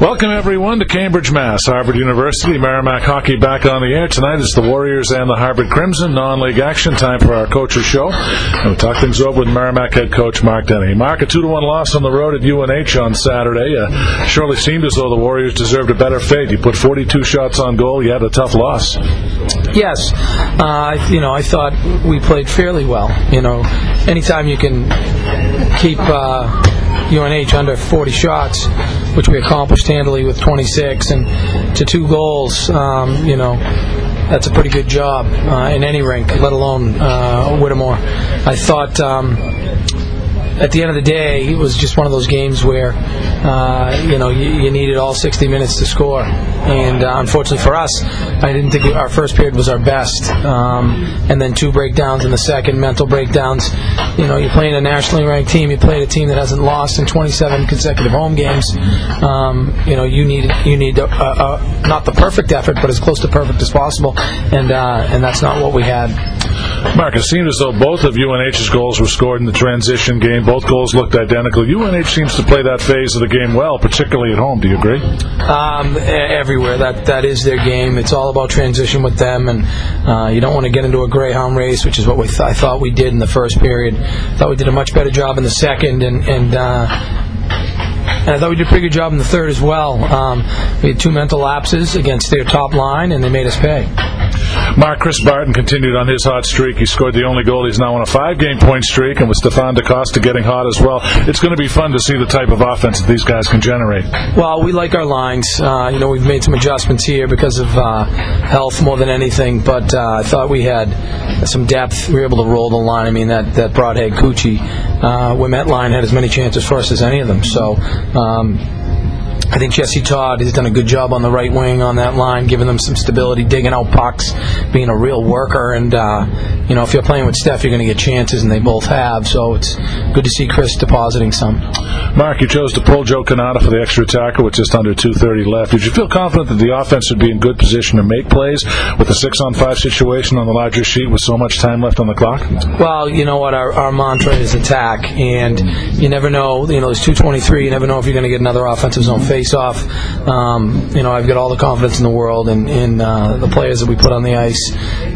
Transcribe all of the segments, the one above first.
Welcome, everyone, to Cambridge, Mass. Harvard University, Merrimack Hockey back on the air. Tonight it's the Warriors and the Harvard Crimson, non league action. Time for our coaches' show. And we'll talk things over with Merrimack head coach Mark Dennehy. Mark, a 2 to 1 loss on the road at UNH on Saturday. Uh, surely seemed as though the Warriors deserved a better fate. You put 42 shots on goal, you had a tough loss. Yes. Uh, you know, I thought we played fairly well. You know, anytime you can keep. Uh, UNH under 40 shots, which we accomplished handily with 26, and to two goals. Um, you know, that's a pretty good job uh, in any rink, let alone uh, Whittemore. I thought. Um, at the end of the day, it was just one of those games where, uh, you know, you, you, needed all 60 minutes to score. And uh, unfortunately for us, I didn't think our first period was our best. Um, and then two breakdowns in the second, mental breakdowns. You know, you're playing a nationally ranked team. You played a team that hasn't lost in 27 consecutive home games. Um, you know, you need you need a, a, a, not the perfect effort, but as close to perfect as possible. And uh, and that's not what we had. Mark, it seemed as though both of UNH's goals were scored in the transition game. Both goals looked identical. UNH seems to play that phase of the game well, particularly at home. Do you agree? Um, everywhere. That that is their game. It's all about transition with them, and uh, you don't want to get into a greyhound race, which is what we th- I thought we did in the first period. I thought we did a much better job in the second, and and. Uh, and I thought we did a pretty good job in the third as well. Um, we had two mental lapses against their top line, and they made us pay. Mark Chris Barton continued on his hot streak. He scored the only goal. He's now on a five-game point streak, and with Stefan DaCosta getting hot as well, it's going to be fun to see the type of offense that these guys can generate. Well, we like our lines. Uh, you know, we've made some adjustments here because of uh, health more than anything, but uh, I thought we had some depth. We were able to roll the line. I mean, that that Brodhead Cucci uh, Ouimet line had as many chances for us as any of them. So. Um, I think Jesse Todd has done a good job on the right wing on that line, giving them some stability, digging out pucks, being a real worker. And, uh, you know, if you're playing with Steph, you're going to get chances, and they both have. So it's good to see Chris depositing some. Mark, you chose to pull Joe Cannata for the extra attacker with just under 2.30 left. Did you feel confident that the offense would be in good position to make plays with a six on five situation on the larger sheet with so much time left on the clock? Well, you know what? Our, our mantra is attack, and you never know. You know, it's 223. You never know if you're going to get another offensive zone face face off. Um, you know, I've got all the confidence in the world in, in uh, the players that we put on the ice.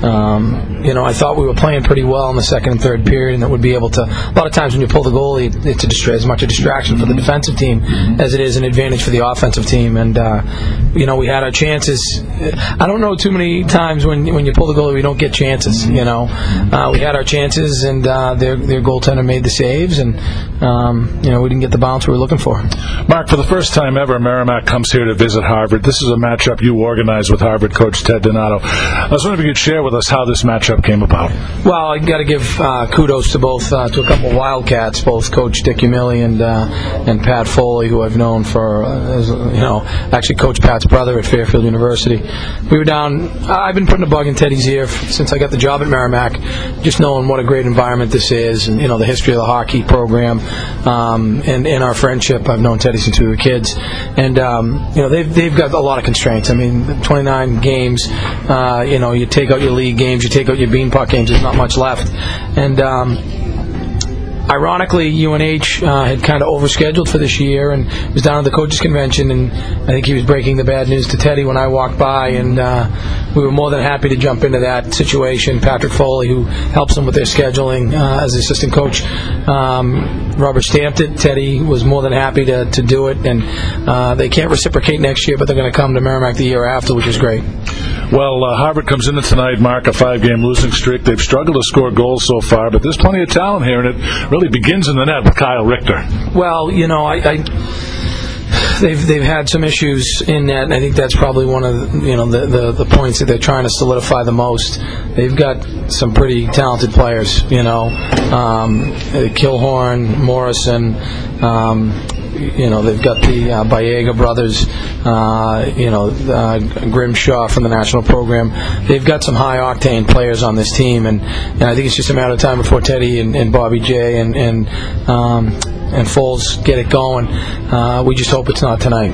Um, you know, I thought we were playing pretty well in the second and third period, and that would be able to. A lot of times when you pull the goalie, it's a distra- as much a distraction for the defensive team as it is an advantage for the offensive team. And uh, you know, we had our chances. I don't know too many times when when you pull the goalie, we don't get chances. You know, uh, we had our chances, and uh, their their goaltender made the saves, and um, you know, we didn't get the bounce we were looking for. Mark, for the first time ever, Merrimack comes here to visit Harvard. This is a matchup you organized with Harvard coach Ted Donato. I was wondering if you could share with us how this matchup came about. Well, I got to give uh, kudos to both uh, to a couple of Wildcats, both Coach Dick Umile and uh, and Pat Foley, who I've known for uh, you know actually Coach Pat's brother at Fairfield University. We were down. I've been putting a bug in Teddy's ear since I got the job at Merrimack, just knowing what a great environment this is, and you know the history of the hockey program, um, and in our friendship. I've known Teddy since we were kids, and um, you know they've they've got a lot of constraints. I mean, 29 games. Uh, you know, you take out your league games, you take out your beanpot games. There's not much left, and. Um, ironically, UNH uh, had kind of overscheduled for this year and was down at the coaches convention, and I think he was breaking the bad news to Teddy when I walked by, and uh, we were more than happy to jump into that situation. Patrick Foley, who helps them with their scheduling uh, as assistant coach, um, Robert stamped it. Teddy was more than happy to, to do it, and uh, they can't reciprocate next year, but they're going to come to Merrimack the year after, which is great. Well, uh, Harvard comes into tonight, mark a five-game losing streak. They've struggled to score goals so far, but there's plenty of talent here, and it really begins in the net with Kyle Richter. Well, you know, I, I they've they've had some issues in that, and I think that's probably one of the, you know the, the, the points that they're trying to solidify the most. They've got some pretty talented players, you know, um, Killorn, Morrison. Um, you know they've got the uh, brothers, uh, you know uh, Grimshaw from the national program. They've got some high octane players on this team, and, and I think it's just a matter of time before Teddy and, and Bobby J and and um, and Foles get it going. Uh, we just hope it's not tonight.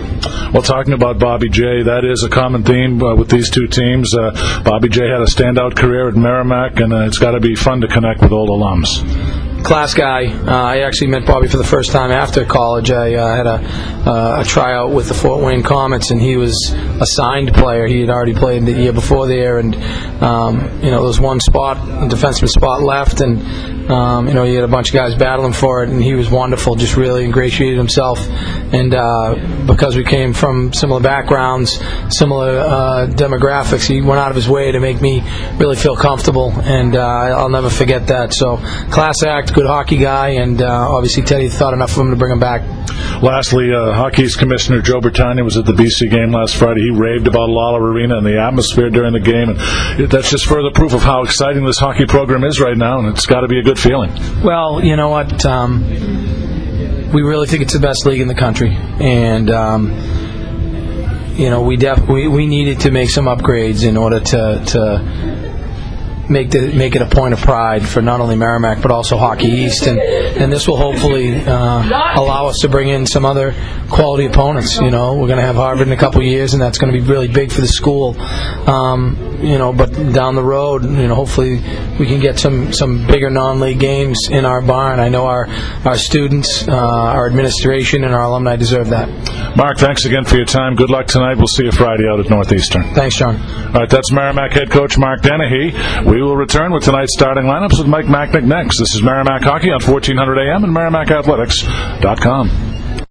Well, talking about Bobby J, that is a common theme uh, with these two teams. Uh, Bobby J had a standout career at Merrimack, and uh, it's got to be fun to connect with old alums. Class guy. Uh, I actually met Bobby for the first time after college. I uh, had a, uh, a tryout with the Fort Wayne Comets, and he was a signed player. He had already played the year before there, and um, you know there was one spot, a defenseman spot left, and um, you know he had a bunch of guys battling for it, and he was wonderful. Just really ingratiated himself, and uh, because we came from similar backgrounds, similar uh, demographics, he went out of his way to make me really feel comfortable, and I'll never forget that. So class act, good hockey guy, and uh, obviously Teddy thought enough of him to bring him back. Lastly, uh, hockey's commissioner Joe Bertagna was at the BC game last Friday. He raved about Lawler Arena and the atmosphere during the game, and that's just further proof of how exciting this hockey program is right now, and it's got to be a good feeling. Well, you know what? Um, we really think it's the best league in the country, and um, you know we def- we we needed to make some upgrades in order to to make the make it a point of pride for not only Merrimack but also Hockey East, and and this will hopefully uh, allow us to bring in some other quality opponents. You know, we're going to have Harvard in a couple years, and that's going to be really big for the school. Um, you know, but down the road, you know, hopefully we can get some some bigger non-league games in our barn. I know our our students, uh, our administration, and our alumni deserve that. Mark, thanks again for your time. Good luck tonight. We'll see you Friday out at Northeastern. Thanks, John. All right, that's Merrimack head coach Mark Dennehy. We will return with tonight's starting lineups with Mike Macknick next. This is Merrimack Hockey on 1400 AM and MerrimackAthletics.com.